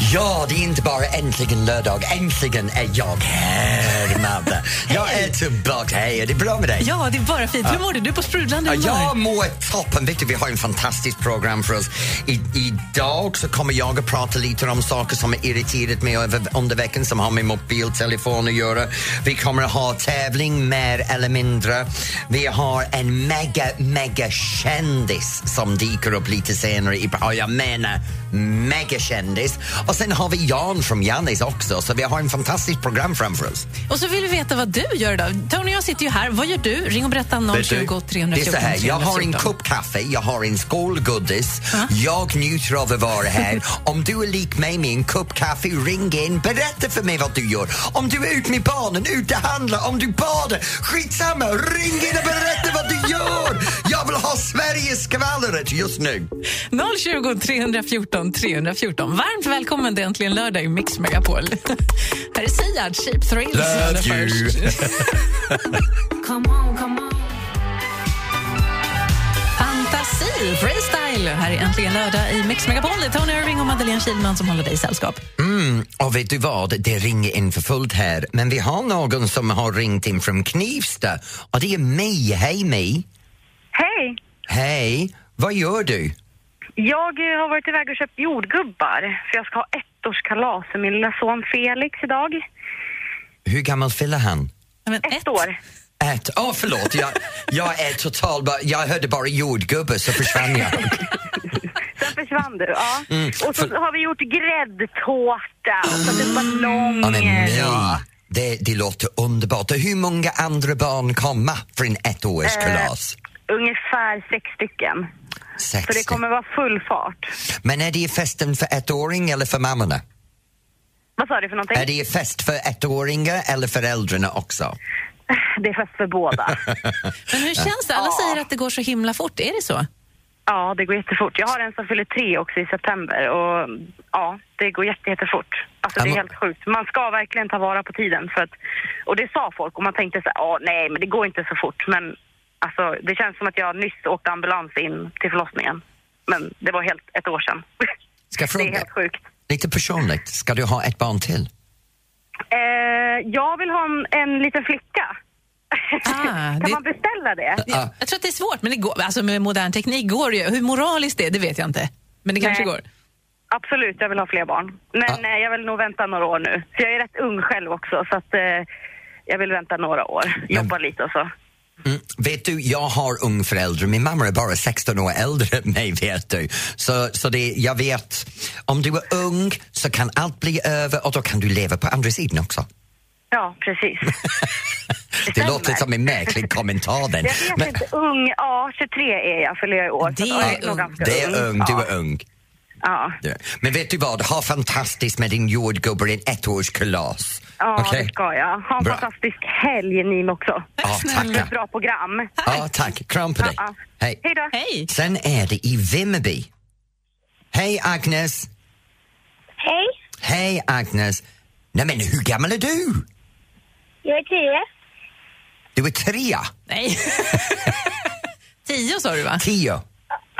Ja, det är inte bara äntligen lördag. Äntligen är jag här, Madde. Jag är tillbaka. Hej, är det bra med dig? Ja, det är bara fint. Hur mår du? Du är på sprudlande humör. Jag mår toppen. Du, vi har en fantastiskt program för oss. I, idag så kommer jag att prata lite om saker som har irriterat mig över, under veckan som har med mobiltelefon att göra. Vi kommer att ha tävling mer eller mindre. Vi har en mega, mega kändis som dyker upp lite senare. I, ja, jag menar megakändis. Och sen har vi Jan från Jannis också, så vi har en fantastiskt program framför oss. Och så vill vi veta vad du gör idag. Tony och jag sitter ju här. Vad gör du? Ring och berätta 020 314 det är så här, jag har en 314. kopp kaffe, jag har en skål godis. Jag njuter av att vara här. Om du är lik mig med en kopp kaffe, ring in. Berätta för mig vad du gör. Om du är ute med barnen, ute och handlar, om du badar. Skitsamma, ring in och berätta vad du gör. Jag vill ha Sveriges skvallret just nu. 020 314 314. Varmt välkommen till Äntligen lördag i Mix Megapol. här är Siad, Cheap Thrills. Love you. först. Fantasi, freestyle. Här är Äntligen lördag i Mix Megapol. Det är Tony Irving och Madeleine Kilman som håller dig i sällskap. Mm, och vet du vad, det ringer in för fullt här. Men vi har någon som har ringt in från Knivsta och det är Mi. Hej Mi. Hej! Hej, vad gör du? Jag eh, har varit iväg och köpt jordgubbar för jag ska ha ettårskalas för min lilla son Felix idag. Hur gammal fyller han? Men Ett, år. Ett. Åh, förlåt. Jag, jag är total... bara- Jag hörde bara jordgubbe så försvann jag. Sen försvann du. Ja. Mm, och så för- har vi gjort gräddtårta och satt upp ballonger. Ja. Det, det låter underbart. Och hur många andra barn kommer för en ettårskalas? Ungefär sex stycken. Sex. Så det kommer vara full fart. Men är det festen för ettåring eller för mammorna? Vad sa du för någonting? Är det fest för ettåringar eller föräldrarna också? Det är fest för båda. Men hur känns det? Alla Ja. säger att det går så himla fort. Är det så? ja, det går jättefort. Jag har en som fyller tre också i september och ja, det går jätte, jättefort. Alltså det Ja, är helt sjukt. Man ska verkligen ta vara på tiden för att, och det sa folk och man tänkte så här, "Åh, nej men det går inte så fort. Men alltså det känns som att jag nyss åkte ambulans in till förlossningen. Men det var helt ett år sedan. Ska jag Det är fråga, helt sjukt. lite personligt, ska du ha ett barn till? Eh, jag vill ha en, en liten flicka. Ah, kan det- man beställa det? Ja. Jag tror att det är svårt, men det går, alltså med modern teknik går det ju. Hur moraliskt det är, det vet jag inte. Men det kanske Nej. går. Absolut, jag vill ha fler barn. Men Ja. eh, jag vill nog vänta några år nu. För jag är rätt ung själv också så att eh, jag vill vänta några år. Jobba lite och så. Mm. Vet du, jag har ung förälder. Min mamma är bara 16 år äldre än mig, vet du. Så, så det, jag vet, om du är ung så kan allt bli över och då kan du leva på andra sidan också. Ja, precis. Det stämmer. låter som en märklig kommentar den. Jag vet Men, inte, ung, ja 23 är jag, fyller jag i år. Det är ung. det är ung, du ja. är ung. Ja, Ja. Men vet du vad, ha fantastiskt med din jordgubbe i en ettårskalas. ja Okej? det ska jag. Ha en Bra. fantastisk helg ni också. Ja, tackar. ett bra program. Ja, tack. Kram på dig. Ja, ja. Hej. Hej då. Hej! Sen är det i Vimmerby. Hej Agnes! Hej, Hej Agnes! Nej men hur gammal är du? jag är tio. Du är tre, Nej. Tio sa du, va? tio.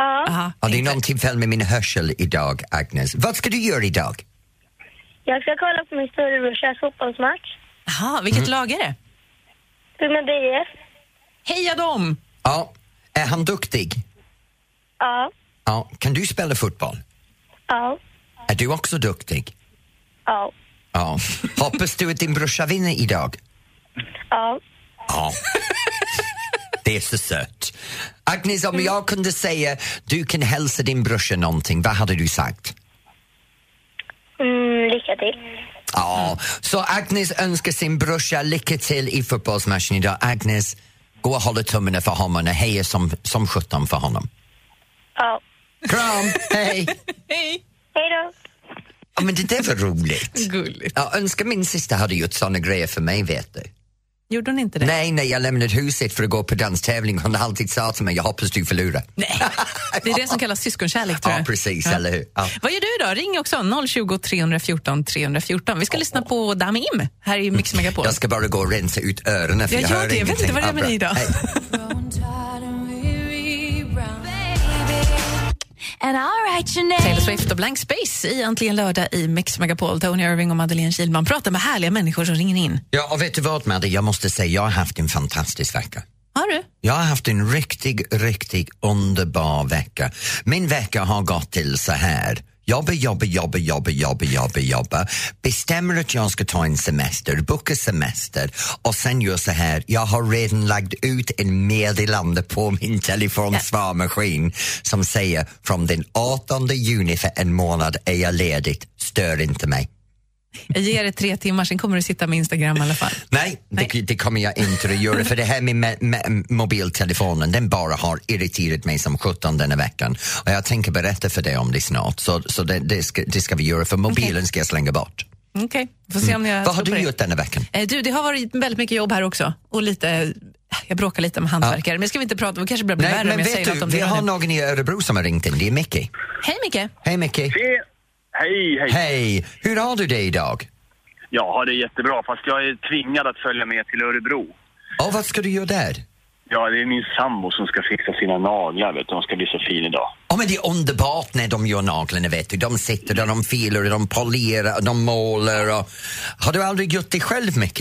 Ja, Aha, Ja, det är någonting fel med min hörsel idag, Agnes. Vad ska du göra idag? jag ska kolla på min storebrorsas fotbollsmatch. Aha, vilket Mm. lag är det? Vimmerby IF. Heja dem! Ja, är han duktig? Ja, Ja, kan du spela fotboll? ja, Är du också duktig? ja, Ja. Hoppas du att din brorsa vinner idag? ja. Ja. Det är så sött. Agnes, om jag kunde säga du kan hälsa din brorsa någonting, vad hade du sagt? Mm, lycka till. Ja, så Agnes önskar sin brorsa lycka till i fotbollsmatchen idag. Agnes, gå och hålla tummarna för honom och heja som, som sjutton för honom. Ja. Kram, hej! Hej! Hej då. Ja, men det där var roligt. Gulligt. Jag önskar min syster hade gjort såna grejer för mig, vet du. Gjorde hon inte det? Nej, när jag lämnade huset för att gå på danstävling, hon alltid sa till mig, jag hoppas du förlorar. Nej. Det är det som kallas syskonkärlek, tror Ja, jag. precis, eller hur? Ja. Vad gör du då? Ring också, 020 314 314. Vi ska lyssna på Dami Im här i Mix Megapol. Jag ska bara gå och rensa ut öronen för Jag jag, gör hör det. Jag vet inte ingenting. vad det är med Ja, dig idag. Taylor Swift och Blank Space i Äntligen lördag i Mix Megapol. Tony Irving och Madeleine Kilman pratar med härliga människor som ringer in. Ja, och vet du vad Madde, jag måste säga, jag har haft en fantastisk vecka. Har du? Jag har haft en riktigt, riktigt underbar vecka. Min vecka har gått till så här. Jobba, jobba, jobba, jobba, jobba, jobba, jobba. Bestämmer att jag ska ta en semester, boka semester och sen gör så här. Jag har redan lagt ut en meddelande på min telefonsvarmaskin som säger från den 18 juni för en månad är jag ledig. stör inte mig. Jag ger det tre timmar, sen kommer du sitta med Instagram i alla fall. Nej, Nej. Det, det kommer jag inte att göra för det här med, med, med mobiltelefonen den bara har irriterat mig som sjutton denna veckan och jag tänker berätta för dig om det snart så, så det, det, ska, det ska vi göra för mobilen ska jag slänga bort. Okej, får se om jag Mm. Vad har du gjort denna veckan? Eh, Du, det har varit väldigt mycket jobb här också. Och lite, jag bråkar lite med hantverkare, men det ska vi inte prata om. Det kanske blir Nej, värre men om jag vet säger du, något om vi det. har nu. någon i Örebro som har ringt in, det är Micke. Hej Micke! Hej Micke! Hej, hej. Hej! Hur har du det idag? Jag har det jättebra, fast jag är tvingad att följa med till Örebro. Och vad ska du göra där? Ja, det är min sambo som ska fixa sina naglar, vet du. De ska bli så fin idag. Ja, men det är underbart när de gör naglarna, vet du. De sitter där, de filar, och de polerar, och de målar. Och... Har du aldrig gjort det själv, Micke?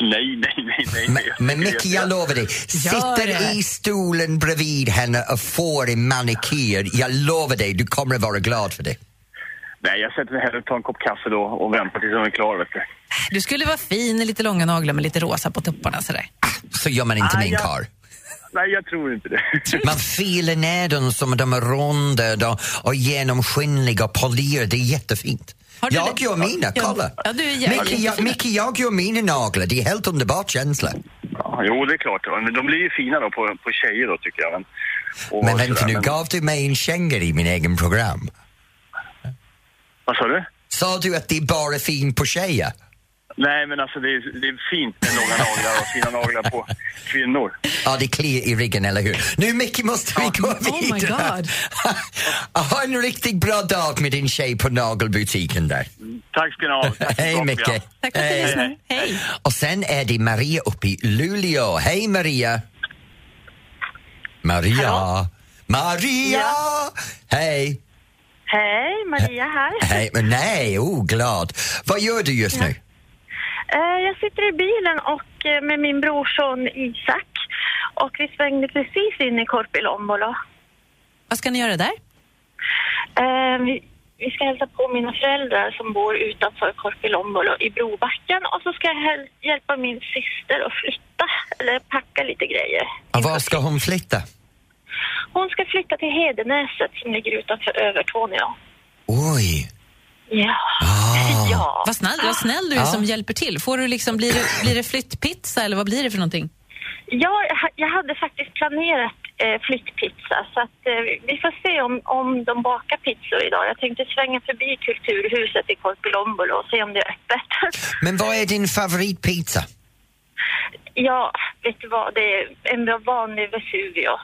Nej, nej, nej, nej. Men, men Micke, jag lovar dig, sitter i stolen bredvid henne och får en manikyr, jag lovar dig, du kommer att vara glad för det. Nej, jag sätter mig hellre och tar en kopp kaffe då och väntar tills de är klara, vet du. Du skulle vara fin i lite långa naglar med lite rosa på tupparna sådär. Så gör man inte Ah, min ja. karl. Nej, jag tror inte det. Man filar ner dem som de är runda och, och genomskinliga och polerade, det är jättefint. Har du Jag det? gör mina, Ja, kolla! ja, du är Micke, jag. Micke, jag gör mina naglar, det är helt underbart känsla. Ja, jo, det är klart. Men de blir ju fina då på, på tjejer då, tycker jag. Men, och Men vänta nu, men- gav du mig en känga i min egen program? Vad sa du? Sa du att det är bara fint på tjejer? Nej, men alltså det är, det är fint med långa naglar och fina naglar på kvinnor. Ja, det kliar i ryggen, eller hur? Nu Micke måste vi gå Oh my vidare. God. ha en riktigt bra dag med din tjej på nagelbutiken där. Tack ska ni ha. Hej. Micke. Tack för att du Hej. lyssnar. Hej! Och sen är det Maria uppe i Luleå. Hej Maria! Maria! Maria! Hej! Hej, Maria här. Hej, men nej, oh glad. Vad gör du just nu? Eh, Jag sitter i bilen och eh, med min brorson Isak och vi svängde precis in i Korpilombolo. Vad ska ni göra där? Eh, Vi, vi ska hälsa på mina föräldrar som bor utanför Korpilombolo i Brobacken och så ska jag hjälpa min syster att flytta eller packa lite grejer. Och var ska hon flytta? Hon ska flytta till Hedenäset som ligger utanför Övertorneå. Oj! Ja. Ah. ja. Vad snäll, vad snäll du är Ja. som hjälper till. Får du liksom, blir, det, blir det flyttpizza eller vad blir det för någonting? Ja, jag hade faktiskt planerat eh, flyttpizza så att eh, vi får se om, om de bakar pizzor idag. Jag tänkte svänga förbi Kulturhuset i Korpilombolo och se om det är öppet. Men vad är din favoritpizza? ja, vet du vad, det är en vanlig Vesuvio.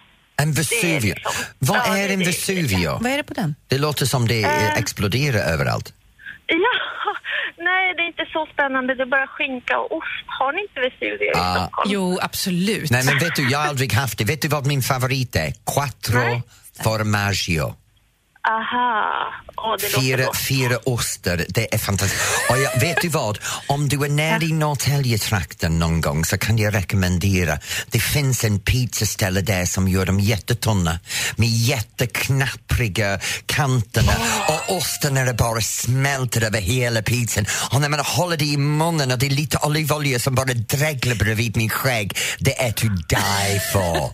En Vesuvio. liksom- Vad Ja, är det- en det- Vesuvio? Vad är det på den? Det låter som det eh, exploderar överallt. Ja, nej det är inte så spännande. Det är bara skinka och ost. Har ni inte Vesuvio i Ah. Stockholm? Jo, absolut. Nej men vet du, jag har aldrig haft det. Vet du vad min favorit är? Quattro Nej. formaggio. Aha, det låter Fyra, fyra ostar, det är fantastiskt. Och jag, vet du vad? Om du är nära i Norrtäljetrakten någon gång så kan jag rekommendera. Det finns en pizzaställe där som gör dem jättetunna med jätteknappriga kanterna och ostarna är bara smälter över hela pizzan. Och när man håller det i munnen och det är lite olivolja som bara dreglar bredvid min skägg, det är to die for.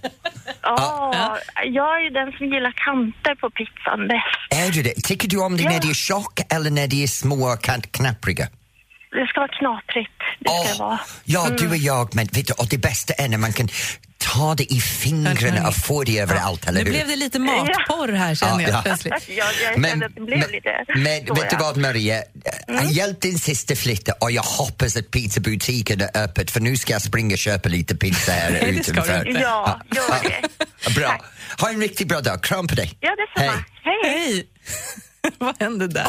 Ja, jag är ju den som gillar kanter på pizzan bäst. Är du det? Tycker du om det när Ja. det är tjock eller när det är små och knappriga? Det ska vara knaprigt. Det ska Åh, vara. ja, du och jag, men vet du, och det bästa är när man kan ta det i fingrarna och få det överallt, eller Nu hur? blev det lite matporr här känner jag plötsligt. Ja, jag kände att det blev lite men så, vet du ja. vad Maria, Mm. hjälp din syster flytta och jag hoppas att pizzabutiken är öppet för nu ska jag springa och köpa lite pizza här Nej, utanför. Ja, gör det. Bra. Ha en riktigt bra dag. Kram på dig. Ja, detsamma. Hej. hej. Hej! vad hände där?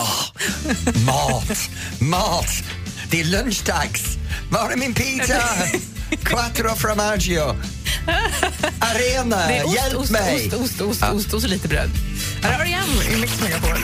Mat, mat. Det är lunchdags. Var är min pizza? Quattro formaggio. Arena, Det är ost, hjälp ost, mig. ost, ost, ost, ost och så lite bröd. Här har R.E.M. i Mix Megapol.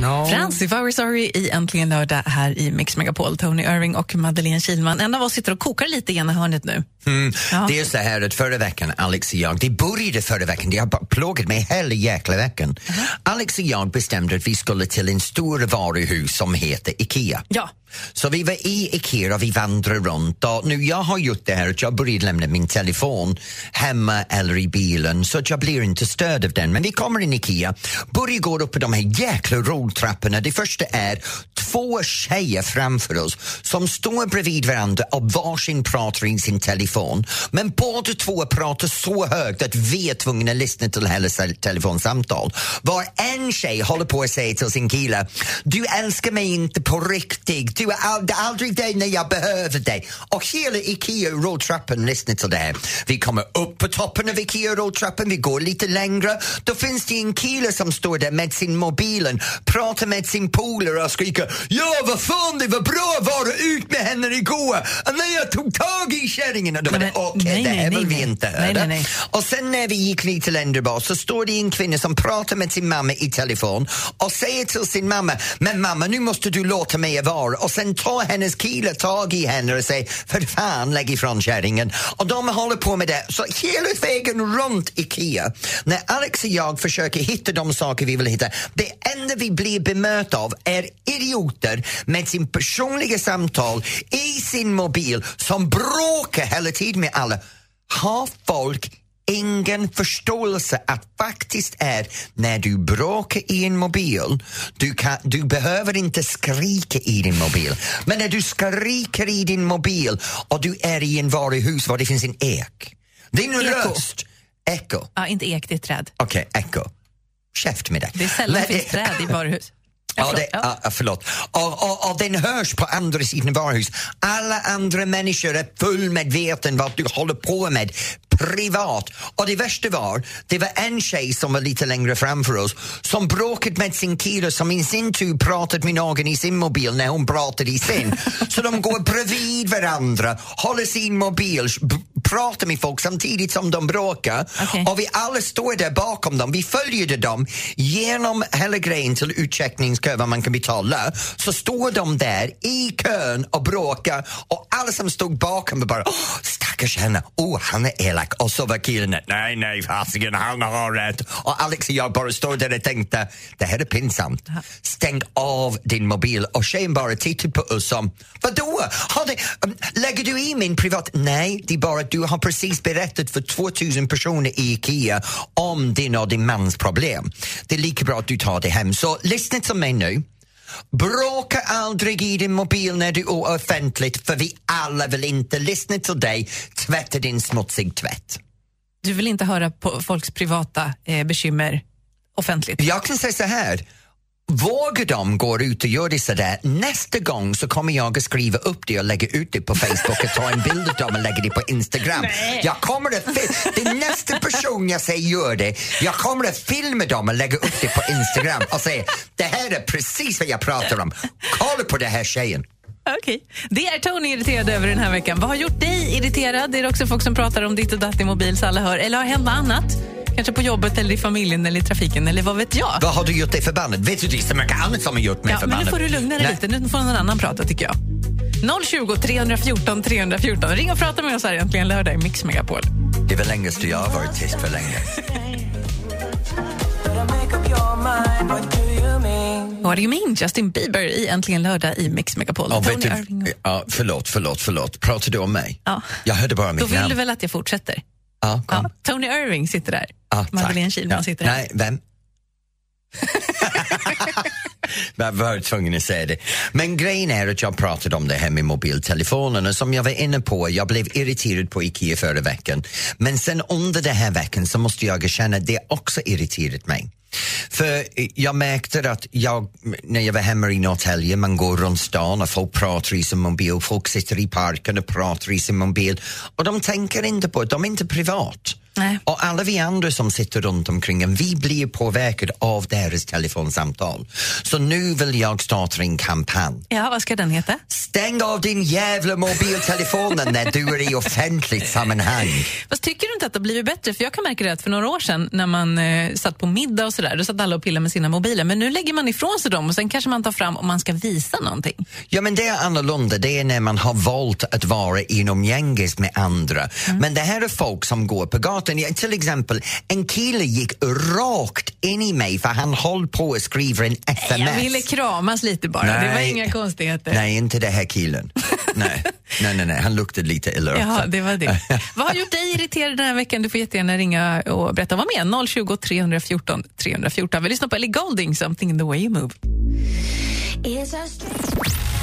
No. Frans, I were sorry i Äntligen lördag här i Mix Megapol. Tony Irving och Madeleine Kilman. En av oss sitter och kokar lite i ena hörnet nu. Mm. Ja. Det är så här att förra veckan, Alex och jag, det började förra veckan, det har plågat mig hela jäkla veckan. Alex och jag bestämde att vi skulle till en stor varuhus som heter IKEA. Ja. Så vi var i Ikea och vi vandrade runt och nu jag har gjort det här att jag började lämna min telefon hemma eller i bilen så att jag blir inte störd av den. Men vi kommer in i Ikea, börjar gå upp på de här jäkla rulltrapporna. Det första är två tjejer framför oss som står bredvid varandra och varsin pratar i sin telefon. Men båda två pratar så högt att vi är tvungna att lyssna till hela telefonsamtal. Var en tjej håller på att säga till sin kille, du älskar mig inte på riktigt, du är aldrig där när jag behöver dig. Och hela Ikea rulltrappan lyssnar till det här. Vi kommer upp på toppen av Ikea rulltrappan, vi går lite längre. Då finns det en kille som står där med sin mobilen, pratar med sin polare och skriker Ja, vad fan, det var bra att vara ut med henne igår. Och när jag tog tag i kärringen, och då var det okej, nej, det här nej, vill vi inte höra. Och sen när vi gick lite längre bort så står det en kvinna som pratar med sin mamma i telefon och säger till sin mamma, men mamma nu måste du låta mig vara och sen tar hennes kille tag i henne och säger, för fan lägg ifrån kärringen. Och de håller på med det, så hela vägen runt IKEA, när Alex och jag försöker hitta de saker vi vill hitta, det enda vi blir bemötta av är idioter med sin personliga samtal i sin mobil som bråkar hela tiden med alla. Har folk ingen förståelse att faktiskt är när du bråkar i en mobil, du, kan, du behöver inte skrika i din mobil. Men när du skriker i din mobil och du är i en varuhus var det finns en ek. Din Eko. röst, eko. Ja, inte ek, det är träd. Okej, eko. Käft med det. Det är sällan Men finns träd i varuhus. Ja, det, Ja. ja. förlåt. Och, och, och den hörs på andra sidan varuhus. Alla andra människor är fullmedveten vad du håller på med privat. Och det värsta var, det var en tjej som var lite längre framför oss som bråkat med sin kille som i sin tur pratat med någon i sin mobil när hon pratade i sin. Så de går bredvid varandra, håller sin mobil, pratar med folk samtidigt som de bråkar. Okej. Och vi alla står där bakom dem. Vi följde dem genom hela grejen till utcheckningskö var man kan betala. Så står de där i kön och bråkar och alla som stod bakom bara oh, stackars henne, oh han är elak. Och så var killen nej nej fasiken han har rätt. Och Alex och jag bara stod där och tänkte det här är pinsamt. Stäng av din mobil och tjejen bara tittade på oss som vadå? Har det, um, lägger du i min privat? Nej, det är bara att du har precis berättat för 2000 personer i IKEA om din och din mans problem. Det är lika bra att du tar det hem. Så lyssna till mig nu. Bråka aldrig i din mobil när du är offentligt för vi alla vill inte lyssna till dig tvätta din smutsig tvätt. Du vill inte höra på folks privata eh, bekymmer offentligt? Jag kan säga så här. Vågar de gå ut och göra det sådär, nästa gång så kommer jag att skriva upp det och lägga ut det på Facebook och ta en bild av dem och lägga det på Instagram. Jag kommer att det är nästa person jag säger gör det, jag kommer att filma dem och lägga upp det på Instagram och säga det här är precis vad jag pratar om. Kolla på den här tjejen. Okej. Det är Tony irriterad över den här veckan. Vad har gjort dig irriterad? Är det också folk som pratar om ditt och datt i mobil så alla hör? Eller har hänt något annat? Kanske på jobbet, eller i familjen eller i trafiken, eller vad vet jag? Vad har du gjort dig förbannad? Vet du, det är så mycket annat som har gjort mig Ja, men förbannad. nu får du lugna dig lite. Nu får någon annan prata, tycker jag. 020 314 314. Ring och prata med oss här äntligen lördag i Mix Megapol. Det var längst jag har varit tyst för länge. What do you mean? Justin Bieber i Äntligen lördag i Mix Megapol. Ja, vet du, ja, förlåt, förlåt, förlåt. Pratar du om mig? Ja. Jag hörde bara Då mitt vill namn. du väl att jag fortsätter? Ja, kom. Ja. Tony Irving sitter där. Ja. Madeleine Kilman Ja. sitter där. Nej, vem? Jag var tvungen att säga det. Men grejen är att jag pratade om det här med mobiltelefonen och som jag var inne på, jag blev irriterad på IKEA förra veckan. Men sen under den här veckan så måste jag erkänna att det också irriterat mig. För eh, jag märkte att jag, när jag var hemma i Norrtälje, man går runt stan och folk pratar i sin mobil, folk sitter i parken och pratar i sin mobil och de tänker inte på att de är inte privat. Nej. Och alla vi andra som sitter runt omkring en, vi blir påverkade av deras telefonsamtal. Så nu vill jag starta en kampanj. Ja, vad ska den heta? Stäng av din jävla mobiltelefon när du är i offentligt sammanhang. Fast tycker du inte att det har blivit bättre? För jag kan märka det att för några år sedan när man eh, satt på middag och sådär, då satt alla och pillade med sina mobiler. Men nu lägger man ifrån sig dem och sen kanske man tar fram om man ska visa någonting. Ja, men det är annorlunda. Det är när man har valt att vara inom gänges med andra. Men det här är folk som går på gatan. Ja, Till exempel, en kille gick rakt in i mig för han höll på att skriva en sms. Jag ville kramas lite bara, det var inga konstigheter. Nej, inte det här killen. nej. nej, nej, nej, han luktade lite illa också. Jaha, det var det. Vad har gjort dig irriterad den här veckan? Du får jättegärna ringa och berätta. Var med 020 314 314. Vi lyssnar på Ellie Golding, Something in the way you move.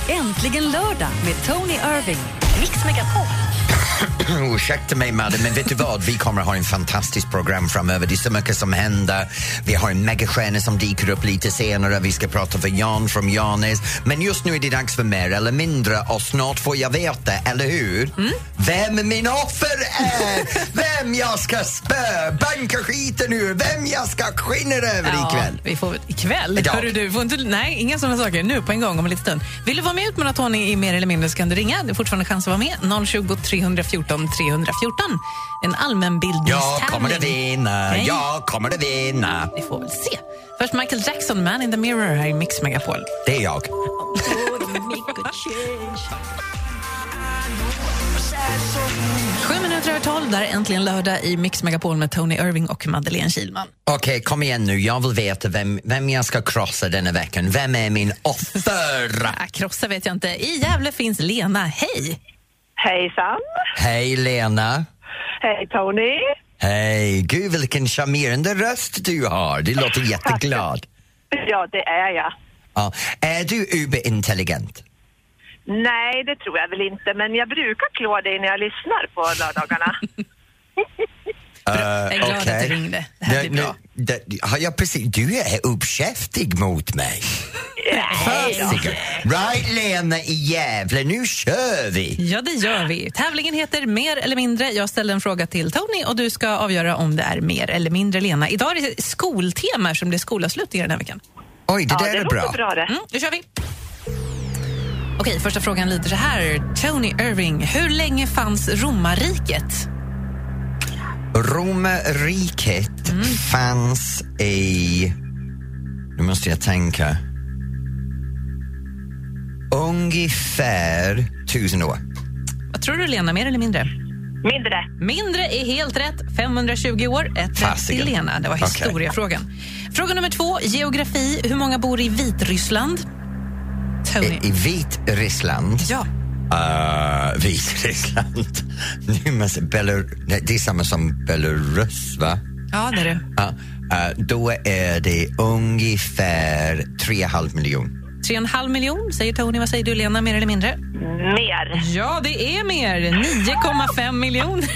Äntligen lördag med Tony Irving. Mix Megapol. Ursäkta mig Madde, men vet du vad? Vi kommer ha en fantastisk program framöver. Det är så mycket som händer. Vi har en megastjärna som dyker upp lite senare. Vi ska prata för Jan från Janis. Men just nu är det dags för mer eller mindre och snart får jag veta, eller hur? Vem min offer är! vem jag ska spö, banka skiten ur, vem jag ska skina över ikväll. vi får ikväll. Idag. Hörru, du får inte, nej, inga sådana saker. Nu på en gång om en liten stund. Vill du vara med ut med Tony i mer eller mindre så kan du ringa. Du har fortfarande chans att vara med. 020 314 314. En allmänbildningstävling. Jag kommer att vinna, Nej. jag kommer att vinna. Vi får väl se. Först Michael Jackson, Man in the Mirror här i Mix Megapol. Det är jag. Sju minuter över tolv, där är äntligen lördag i Mix Megapol med Tony Irving och Madeleine Kilman. Okej, kom igen nu. Jag vill veta vem, vem jag ska krossa denna veckan. Vem är min offer? Äh, krossa vet jag inte. I Gävle finns Lena. Hej! Hejsan! Hej Lena. Hej Tony! Hej, gud vilken charmerande röst du har. Du låter jätteglad. Ja, det är jag. Ja. Är du uberintelligent? Nej, det tror jag väl inte, men jag brukar klå dig när jag lyssnar på lördagarna. Jag är glad att du ringde. Det här blir Nu- bra. nu- det- har jag precis, du är uppkäftig mot mig. Fasiken. Right Lena i Gävle, nu kör vi! Ja, det gör vi. Tävlingen heter Mer eller mindre. Jag ställer en fråga till Tony och du ska avgöra om det är mer eller mindre Lena. Idag är det skoltema som det är skolavslutningar den här veckan. Oj, det Ja, där det är bra. bra det. Mm, då kör vi. Okej, första frågan lyder så här. Tony Irving, hur länge fanns romarriket? Romarriket fanns i... Nu måste jag tänka. Ungefär tusen år. Vad tror du Lena, mer eller mindre? Mindre. Mindre är helt rätt. 520 år. Ett rätt till. Lena. Det var historiefrågan. Fråga nummer två, geografi. Hur många bor i Vitryssland? Tony. I, i Vitryssland. Ja. Uh, Vitryssland. Nej, det är samma som Belarus, va? ja, det är det. Eh, då är det ungefär 3,5 miljoner. 3,5 miljon, säger Tony. Vad säger du, Lena? Mer eller mindre? Mer. Ja, det är mer. 9,5 miljoner.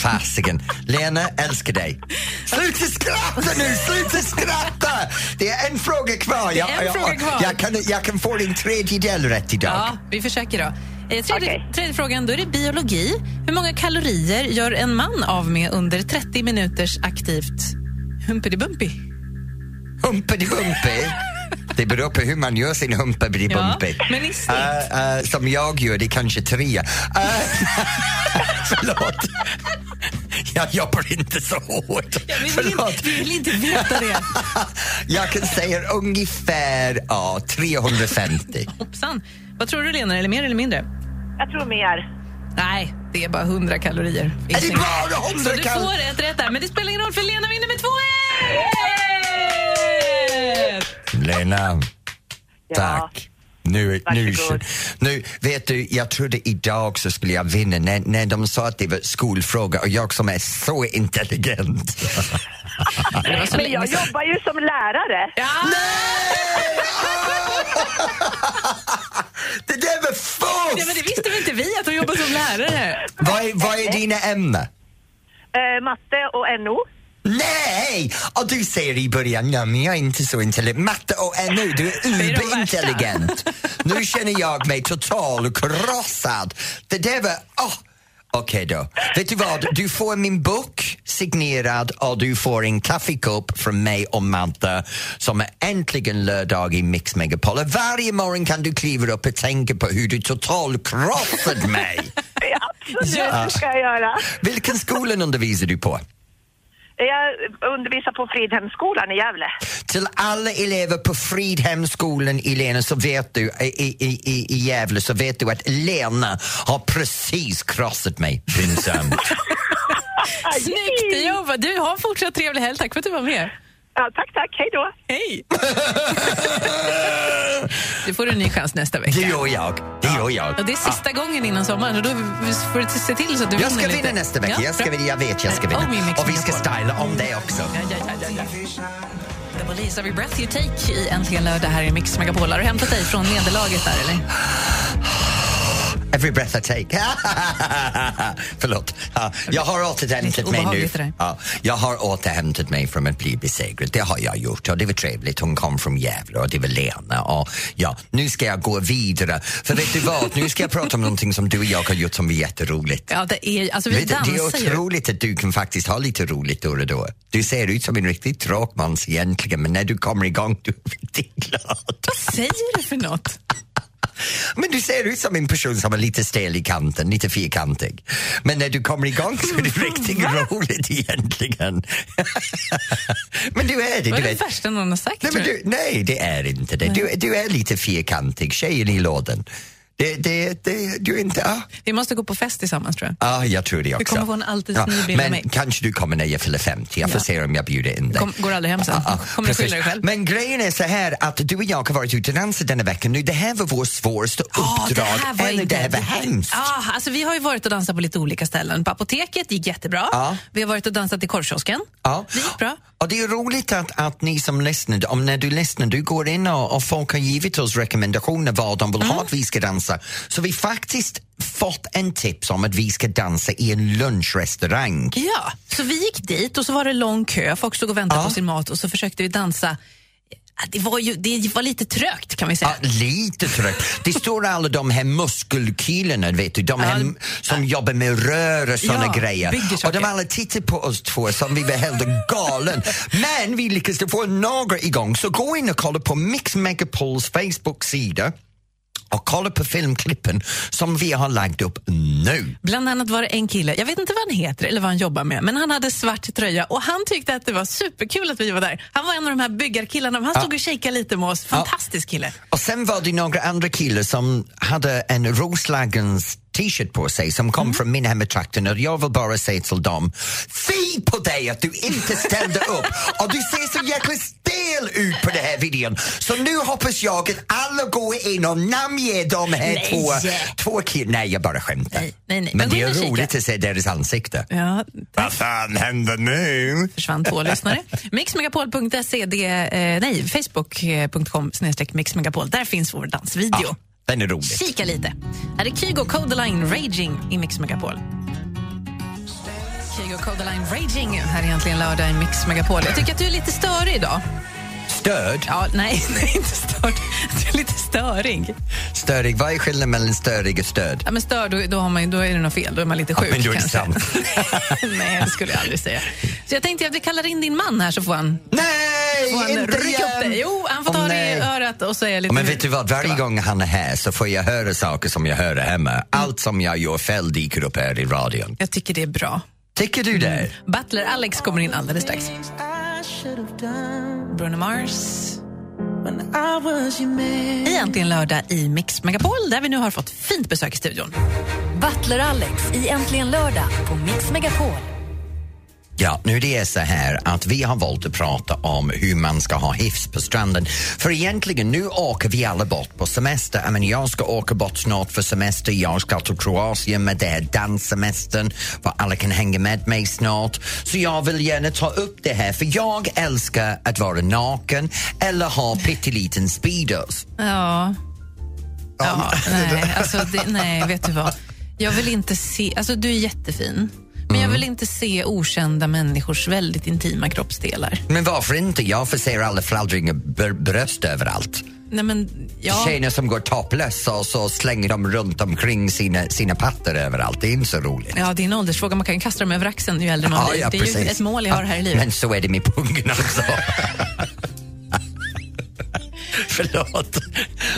Fasiken. Lena, älskar dig. Sluta skratta nu! Sluta skratta! Det är en fråga kvar. Det är en jag, fråga jag, kvar. Jag, kan, jag kan få din tredjedel rätt idag. Ja, vi försöker då. Eh, tredje, Okej. tredje frågan, då är det biologi. Hur många kalorier gör en man av med under 30 minuters aktivt humpidi-bumpy? Humpedy-bumpy. Det beror på hur man gör sin humpedy-bumpy. Ja, men i. Eh, eh, som jag gör, det är kanske tre. Uh, förlåt. Jag jobbar inte så hårt. Ja, vi, vill vi vill inte veta det. Jag kan säga ungefär ja, 350. Hoppsan. Vad tror du, Lena? Eller mer eller mindre? Jag tror mer. Nej, det är bara 100 kalorier. Är det bara 100 Så du får ett rätt där, men det spelar ingen roll för Lena vinner med 2-1! Lena, Ja. Nu, nu, nu, vet du, jag trodde idag så skulle jag vinna när, när de sa att det var skolfråga och jag som är så intelligent. Så Men länge jag jobbar ju som lärare. Ja, det där var ja, men det fusk! visste väl inte vi att hon jobbar som lärare? Vad är, vad är dina ämnen? Eh, matte och NO. Nej! Och du säger i början, ja, men jag är inte så intelligent. Matte och NO, du är uberintelligent. nu känner jag mig total krossad. Det där var... Oh. Okej då. Vet du vad? Du får min bok signerad och du får en kaffekopp från mig och Madde som är äntligen lördag i Mix Megapol. Varje morgon kan du kliva upp och tänka på hur du totalkrossade mig. Ja, absolut, det ska jag göra. Vilken skola undervisar du på? Jag undervisar på Fridhemsskolan i Gävle. Till alla elever på Fridhemsskolan i Lena så vet du, i, i, i, i Gävle så vet du att Lena har precis krossat mig. Vincent. Snyggt jobbat! Du, har fortsatt trevlig helg. Tack för att du var med. Ja, tack, tack. Hej då. Hej! Du får en ny chans nästa vecka. Det gör jag. Det gör jag. Och det är sista gången innan sommaren, så då får du se till så att du Jag vinner ska lite. vinna nästa vecka. Ja, Jag, ska jag vet jag ska vinna. Mix Och vi ska styla om det också. Ja, ja, ja, ja, ja. The Police Every Breath You Take i Äntligen lördag här i Mix Megapol. Har du hämtat dig från nederlaget där eller? Every breath I take. Förlåt. Ja, jag har återhämtat mig nu. Ja, jag har återhämtat mig från att bli besegrad. Det har jag gjort och det var trevligt. Hon kom från Gävle och det var Lena. Och ja, nu ska jag gå vidare. För vet du vad? Nu ska jag prata om någonting som du och jag har gjort som är jätteroligt. Ja, det är, alltså vi Vet det är dansar ju. otroligt att du kan faktiskt ha lite roligt då och då. Du ser ut som en riktig tråkmåns egentligen men när du kommer igång du är riktigt glad. Vad säger du för något? Men du ser ut som en person som är lite stel i kanten, lite fyrkantig. Men när du kommer igång så är det riktigt roligt egentligen. men du är det. Vad Du det värsta någon har sagt? nej, du, nej, det är inte det. Du, du är lite fyrkantig, tjejen i lådan. Det, det, det, du inte... Ah. Vi måste gå på fest tillsammans tror jag. Ja, jag tror det också. kommer få en alltid ny bild av Men mig. kanske du kommer när jag fyller 50. Jag får Ja. se om jag bjuder in dig. Kom, går aldrig hem sen. Ja, ja, kommer du precis. skylla dig själv? Men grejen är så här att du och jag har varit ute och dansat denna veckan nu. Det här var vår svåraste uppdrag. Eller inte- det här var hemskt. Ja, alltså vi har ju varit och dansat på lite olika ställen. På apoteket gick jättebra. Vi har varit och dansat i korvkiosken. Ja. Det gick bra. Och det är roligt att, att ni som lyssnar, om när du lyssnar, du går in och, och folk har givit oss rekommendationer vad de vill Mm. ha att vi ska dansa. Så vi faktiskt fått en tips om att vi ska dansa i en lunchrestaurang. Ja, så vi gick dit och så var det lång kö. Folk stod och väntade Ja. på sin mat och så försökte vi dansa. Ja, Det var, ju, det var lite trögt kan vi säga. Ja, lite trött. Det står alla de här muskelkillarna, vet du, de här Ja, som jobbar med rör och såna Ja, grejer. Och de alla tittar på oss två som vi var helt galen. Men vi lyckades få några igång, så gå in och kolla på Mix Megapols Facebook-sida och kolla på filmklippen som vi har lagt upp nu. Bland annat var det en kille, jag vet inte vad han heter eller vad han jobbar med, men han hade svart tröja och han tyckte att det var superkul att vi var där. Han var en av de här byggarkillarna, han stod och kikade lite med oss. Fantastisk kille. Och sen var det några andra killar som hade en Roslagens t-shirt på sig som kom från min hemmatrakten och jag vill bara säga till dem Fy på dig att du inte ställde upp och du ser så jäkla stel ut på den här videon. Så nu hoppas jag att alla går in och namnger de här Nej. två, två killarna. Nej, jag bara skämtar. Nej, nej, nej. Men, Men det är roligt att se deras ansikte. Ja, Vad fan händer nu? försvann två lyssnare. Mixmegapol.se, det eh, nej, facebook.com snedstreck mixmegapol. Där finns vår dansvideo. Ja, den är rolig. Kika lite. Här är Kygo Codeline Raging i Mix Megapol. Kygo Codeline Raging här är egentligen lördag i Mix Megapol. Jag tycker att du är lite störig idag. Stöd? Ja, nej, nej inte störd. Du är lite störig. Störig. Vad är skillnaden mellan störig och stöd? Ja, men störd, då, då, har man, då är det något fel. Då är man lite sjuk. men då är det sant. nej, det skulle jag aldrig säga. Så jag tänkte att vi kallar in din man här så får han, Nej, får han inte rycka igen! upp det. Jo, han får ta det i nej. örat och säga lite... Ja, Men vet du vad, varje gång han är här så får jag höra saker som jag hör hemma. Allt som jag gör fel dyker upp här i radion. Jag tycker det är bra. Tycker du det? Butler Alex kommer in alldeles strax. Bruno Mars. Egentligen lördag i Mix Megapol där vi nu har fått fint besök i studion. Butler Alex i Äntligen lördag på Mix Megapol. Ja, nu det är så här att vi har valt att prata om hur man ska ha hyfs på stranden. För egentligen, nu åker vi alla bort på semester. Jag, menar, jag ska åka bort snart för semester. Jag ska till Kroatien med det här danssemestern för alla kan hänga med mig snart. Så jag vill gärna ta upp det här för jag älskar att vara naken eller ha pytteliten speedos. Ja. ja nej, alltså det, nej, vet du vad? Jag vill inte se... Alltså du är jättefin. Men jag vill inte se okända människors väldigt intima kroppsdelar. Men varför inte? Jag får se alla fladdringar br- bröst överallt. Nej, men, ja. Tjejer som går topless och så slänger de runt omkring sina, sina pattar överallt. Det är inte så roligt. ja, det är en åldersfråga. Man kan ju kasta dem över axeln ju äldre man Ja, blir. ja, det är ju precis. ett mål jag har här i livet. Men så är det med pungen också. Förlåt.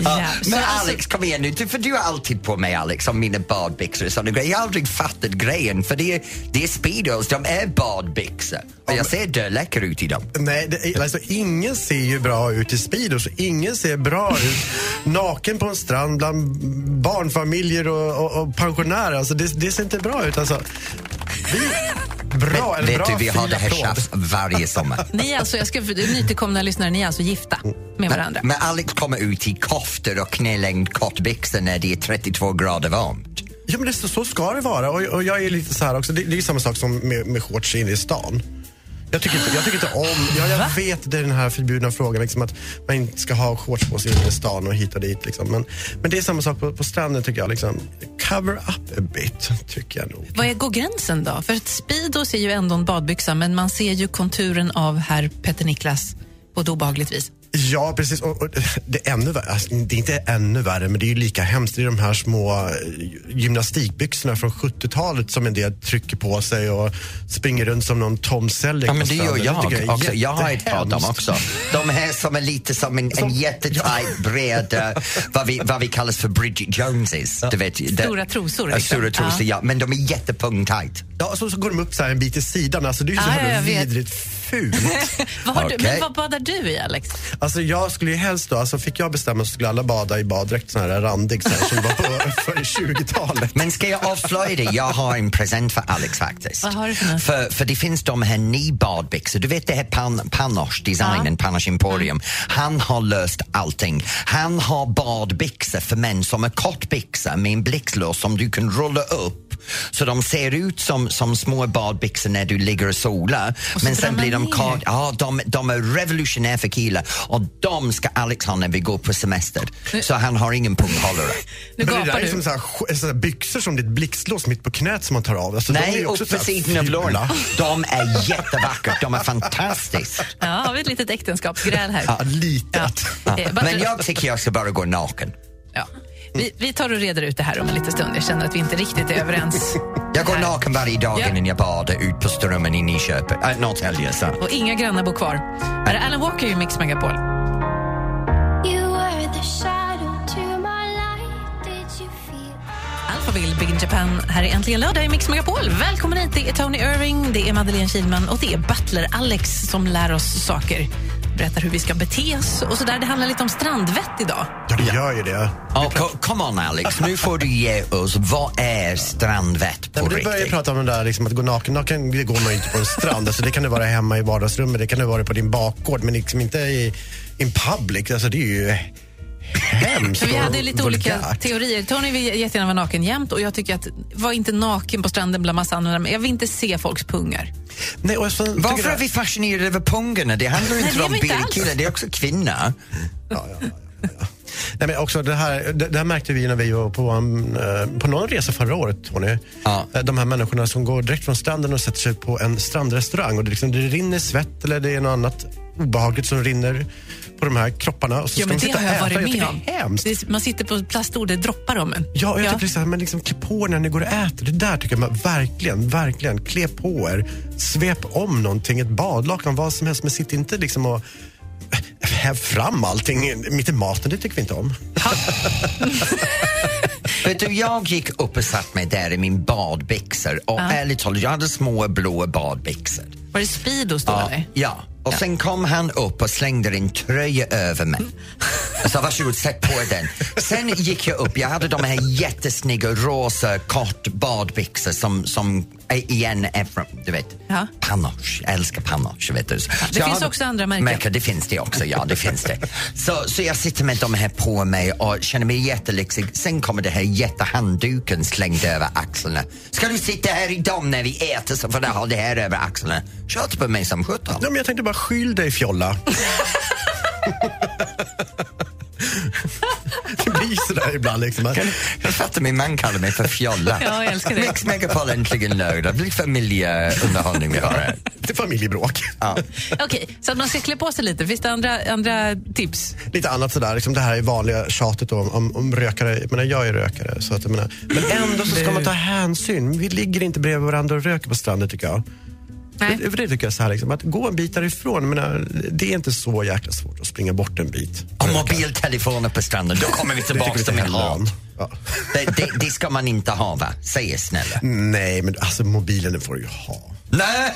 Ja, men alltså- Alex, kom igen nu. Du- För du har alltid på mig Alex om mina badbyxor och sådana grejer. Jag har aldrig fattat grejen för det är, det är Speedos, de är badbyxor. Och jag ser döläcker ut i dem. Nej, det, alltså, ingen ser ju bra ut i Speedos. Ingen ser bra ut naken på en strand bland barnfamiljer och, och, och pensionärer. Alltså, det, det ser inte bra ut. Alltså, vi, bra, en Vet bra du, vi har det här tjafs varje sommar. Ni är alltså, jag ska, nytillkomna lyssnare, ni är alltså gifta med varandra? Men Alex kommer ut i koftor och knälängd kortbyxor när det är 32 grader varmt. Ja, men det, så, så ska det vara. Och, och jag är lite så här också. Det, det är samma sak som med, med shorts inne i stan. Jag tycker, inte, jag tycker inte om... Ja, jag vet det är den här förbjudna frågan liksom att man inte ska ha shorts på sig inne i stan och hit och dit. Liksom. Men, men det är samma sak på, på stranden tycker jag. Liksom. Cover up a bit, tycker jag nog. Vad är, går gränsen då? För att Speedos är ju ändå en badbyxa men man ser ju konturen av herr Petter Niklas på ett obehagligt vis. Ja, precis. Och, och det, är ännu värre, alltså, det är inte ännu värre, men det är ju lika hemskt. Det är de här små eh, gymnastikbyxorna från 70-talet som en del trycker på sig och springer runt som någon Tom Selleck Ja, men det gör jag är också. Jag har ett par av dem också. De här som är lite som en, en jättetajt, bred, eh, vad, vi, vad vi kallar för Bridget Joneses. Du vet, det- Stora trosor, Ja, liksom. Stora trosor, ja. Men de är jättepungtajt. Ja, så, så går de upp så här en bit i sidan. Alltså, det är ju så Ja, ja, vet. vidrigt fult. Vad har du, men vad badar du i, Alex? Alltså jag skulle ju helst då, alltså fick jag bestämma så skulle alla bada i baddräkt sån här randig så här, som var på för 20-talet. Men ska jag avslöja det? Jag har en present för Alex faktiskt. Vad har du för? För, för det finns de här nybadbyxor. Du vet det här pan, Panosh designen, Panosh Emporium. Han har löst allting. Han har badbyxor för män som är kortbyxor med en blixtlås som du kan rulla upp så de ser ut som, som små badbyxor när du ligger och solar. Och Men sen blir de ner. kort, ja, de, de är revolutionära för killar och de ska Alex ha när vi går på semester. Så han har ingen punghållare. Nu Men det där är du. som så här, så här byxor som ett blixtlås mitt på knät som man tar av. Alltså, de Nej, upp på sidan av låren. De är jättevackra, de är fantastiska. Ja, har vi ett litet äktenskapsgräl här. Ja, lite. Ja. Eh, bara- Men jag tycker jag ska bara gå naken. ja. vi, vi tar och reder ut det här om en liten stund. Jag känner att vi inte riktigt är överens. Jag går naken varje dag Ja. innan jag badar ut på Strömmen i Nyköping, äh, Norrtälje. Så. Och inga grannar bor kvar. Är Alan Walker i Mix Megapol. Alphaville, Big in Japan. Här är äntligen lördag i Mix Megapol. Välkommen hit. Det är Tony Irving, det är Madeleine Kilman och det är Butler-Alex som lär oss saker. Berättar hur vi ska bete oss och så där. Det handlar lite om strandvett idag. Ja, det gör ju det. Oh, co- come on Alex, nu får du ge oss, vad är strandvett på Nej, men du börjar ju riktigt? prata om det där liksom, att gå naken. Naken det går man ju inte på en strand. Alltså, det kan du vara hemma i vardagsrummet, det kan du vara på din bakgård, men liksom inte i in public. Alltså, det är ju hemskt vi hade lite olika teorier. Tony vill jättegärna vara naken jämt och jag tycker att var inte naken på stranden bland massa andra. Men jag vill inte se folks pungar. Nej, och sen Varför är vi fascinerade över pungarna? Det handlar Nej, inte det är om bildkillar, det är också kvinnor. Nej, men också det, här, det, det här märkte vi när vi var på, en, eh, på någon resa förra året, Tony. Ja. Eh, De här människorna som går direkt från stranden och sätter sig på en strandrestaurang och det, liksom, det rinner svett eller det är något annat obehagligt som rinner på de här kropparna. Och så Ja, ska det sitta har och jag äta. varit med tycker om. Det är hemskt. Det är, man sitter på plastord, det droppar om en. Ja, och jag tycker liksom, men liksom klä på när ni går och äter. Det där tycker jag man verkligen, verkligen. Klä på er. Svep om någonting, ett badlakan, vad som helst. Men sitt inte liksom och häv fram allting mitt i maten. Det tycker vi inte om. Vet du, jag gick upp och satt mig där i min badbyxor och ärligt talat, jag hade små blåa badbyxor. Var det Speedos då Ja, eller? ja. Och sen kom han upp och slängde en tröja över mig. Jag sa varsågod, sätt på den. Sen gick jag upp, jag hade de här jättesnygga rosa kort badbyxor som, som igen är från, du vet, Ja. Panoche, jag älskar Panoche. Vet du. Så det finns också andra märken. märken. Det finns det också, ja det finns det. Så, så jag sitter med de här på mig och känner mig jättelyxig. Sen kommer det här jättehandduken slängd över axlarna. Ska du sitta här i dem när vi äter så får du ha det här över axlarna? Kört på mig som sjutton. Ja, men jag tänkte bara skyll dig fjolla. det sådär ibland. Liksom. att- Jag fattar min man kallar mig för fjolla. Ja, jag älskar det. Mix Megapol äntligen lördag. Det blir familjeunderhållning vi har här. familjebråk. Ja. Okej, så att man ska klä på sig lite. Finns det andra, andra tips? Lite annat sådär, liksom det här är vanliga tjatet om, om, om rökare. Jag, menar, jag är rökare, så att, jag menar, men ändå så ska man ta hänsyn. Vi ligger inte bredvid varandra och röker på stranden tycker jag. Nej. För, för det tycker jag så här, liksom, att gå en bit därifrån. Menar, det är inte så jäkla svårt att springa bort en bit. Och mobiltelefoner på stranden, då kommer vi tillbaka till om. hat. Ja. Det, det, det ska man inte ha va? Säg snälla. Nej, men alltså mobilen den får du ju ha. Nej!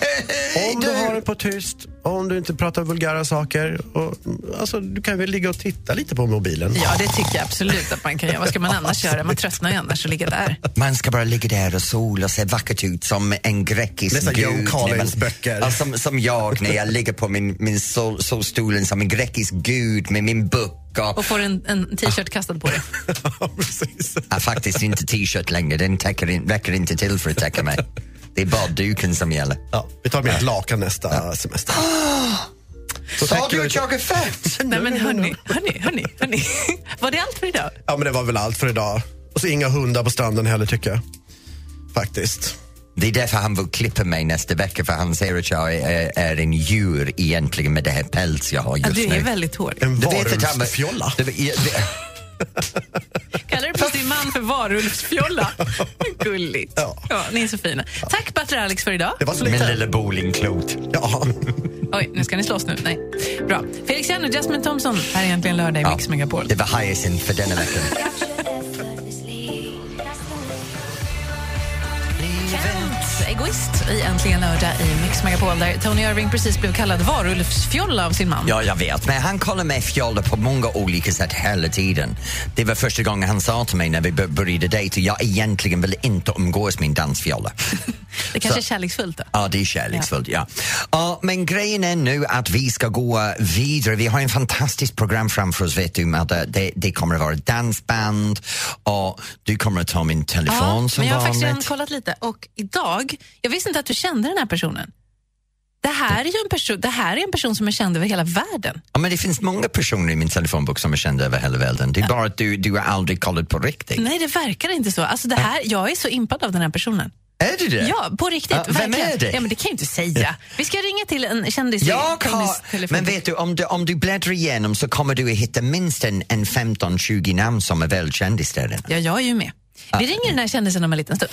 Om du har den på tyst, om du inte pratar vulgära saker. Och, alltså, du kan väl ligga och titta lite på mobilen. Ja, det tycker jag absolut att man kan göra. Vad ska man annars göra? Man tröttnar ju annars att ligga där. Man ska bara ligga där och sola och se vackert ut som en grekisk Läsa Joe gud. Collins när man- böcker. Ja, som, som jag när jag ligger på min, min sol, solstolen som en grekisk gud med min bok. Och, Och får en, en t-shirt kastad på dig. Ja, precis. ja, faktiskt inte t-shirt längre, den täcker in, räcker inte till för att täcka mig. Det är bara duken som gäller. Ja, vi tar med ett lakan nästa semester. Så Sa du att jag är fett? Nej men hörni, hörni, hörni, hörni. Var det allt för idag? Ja, men det var väl allt för idag. Och så inga hundar på stranden heller tycker jag. Faktiskt. Det är därför han vill klippa mig nästa vecka för han säger att jag är, är en djur egentligen med det här päls jag har Ja, just du nu. är väldigt hårig. En Du varulvsfjolla. Ja, Kallar du precis din man för varulvsfjolla? Gulligt. Ja. Ja, ni är så fina. Tack Butler Alex för idag. Det var så Min lite. lilla bowlingklot. Ja. Oj, nu ska ni slåss nu. Nej. Bra. Felix Jan och Jasmine Thompson. Här är äntligen lördag i Mix Megapol. Det var Hyacinth för denna veckan. Egoist i Äntligen lördag i Mix Megapol där Tony Irving precis blev kallad varulvsfjolla av sin man. Ja, jag vet. Men han kollar mig fjolla på många olika sätt hela tiden. Det var första gången han sa till mig när vi bör- började dejta, jag egentligen vill inte umgås med en dansfjolla. Det kanske är Så- kärleksfullt då? Ja, det är kärleksfullt, ja. Ja, men grejen är nu att vi ska gå vidare. Vi har en fantastiskt program framför oss, vet du, Madde. Det, det kommer att vara dansband och du kommer att ta min telefon Ja, som men jag har faktiskt redan vanligt. kollat lite och idag, jag visste inte att du kände den här personen. Det här är en person, det här är en person som är känd över hela världen. Ja, men det finns många personer i min telefonbok som är kända över hela världen. Det är bara att du, du har aldrig kollat på riktigt. Nej, det verkar inte så. Alltså det här, jag är så impad av den här personen. Är du det? Ja, på riktigt. Ja, vem verkligen. är det? Ja, men det kan jag inte säga. Vi ska ringa till en kändis Jag har, men vet du, om du, om du bläddrar igenom så kommer du att hitta minst en, en 15-20 namn som är välkända i städerna. Ja, jag är ju med. Vi ringer den här kändisen om en liten stund.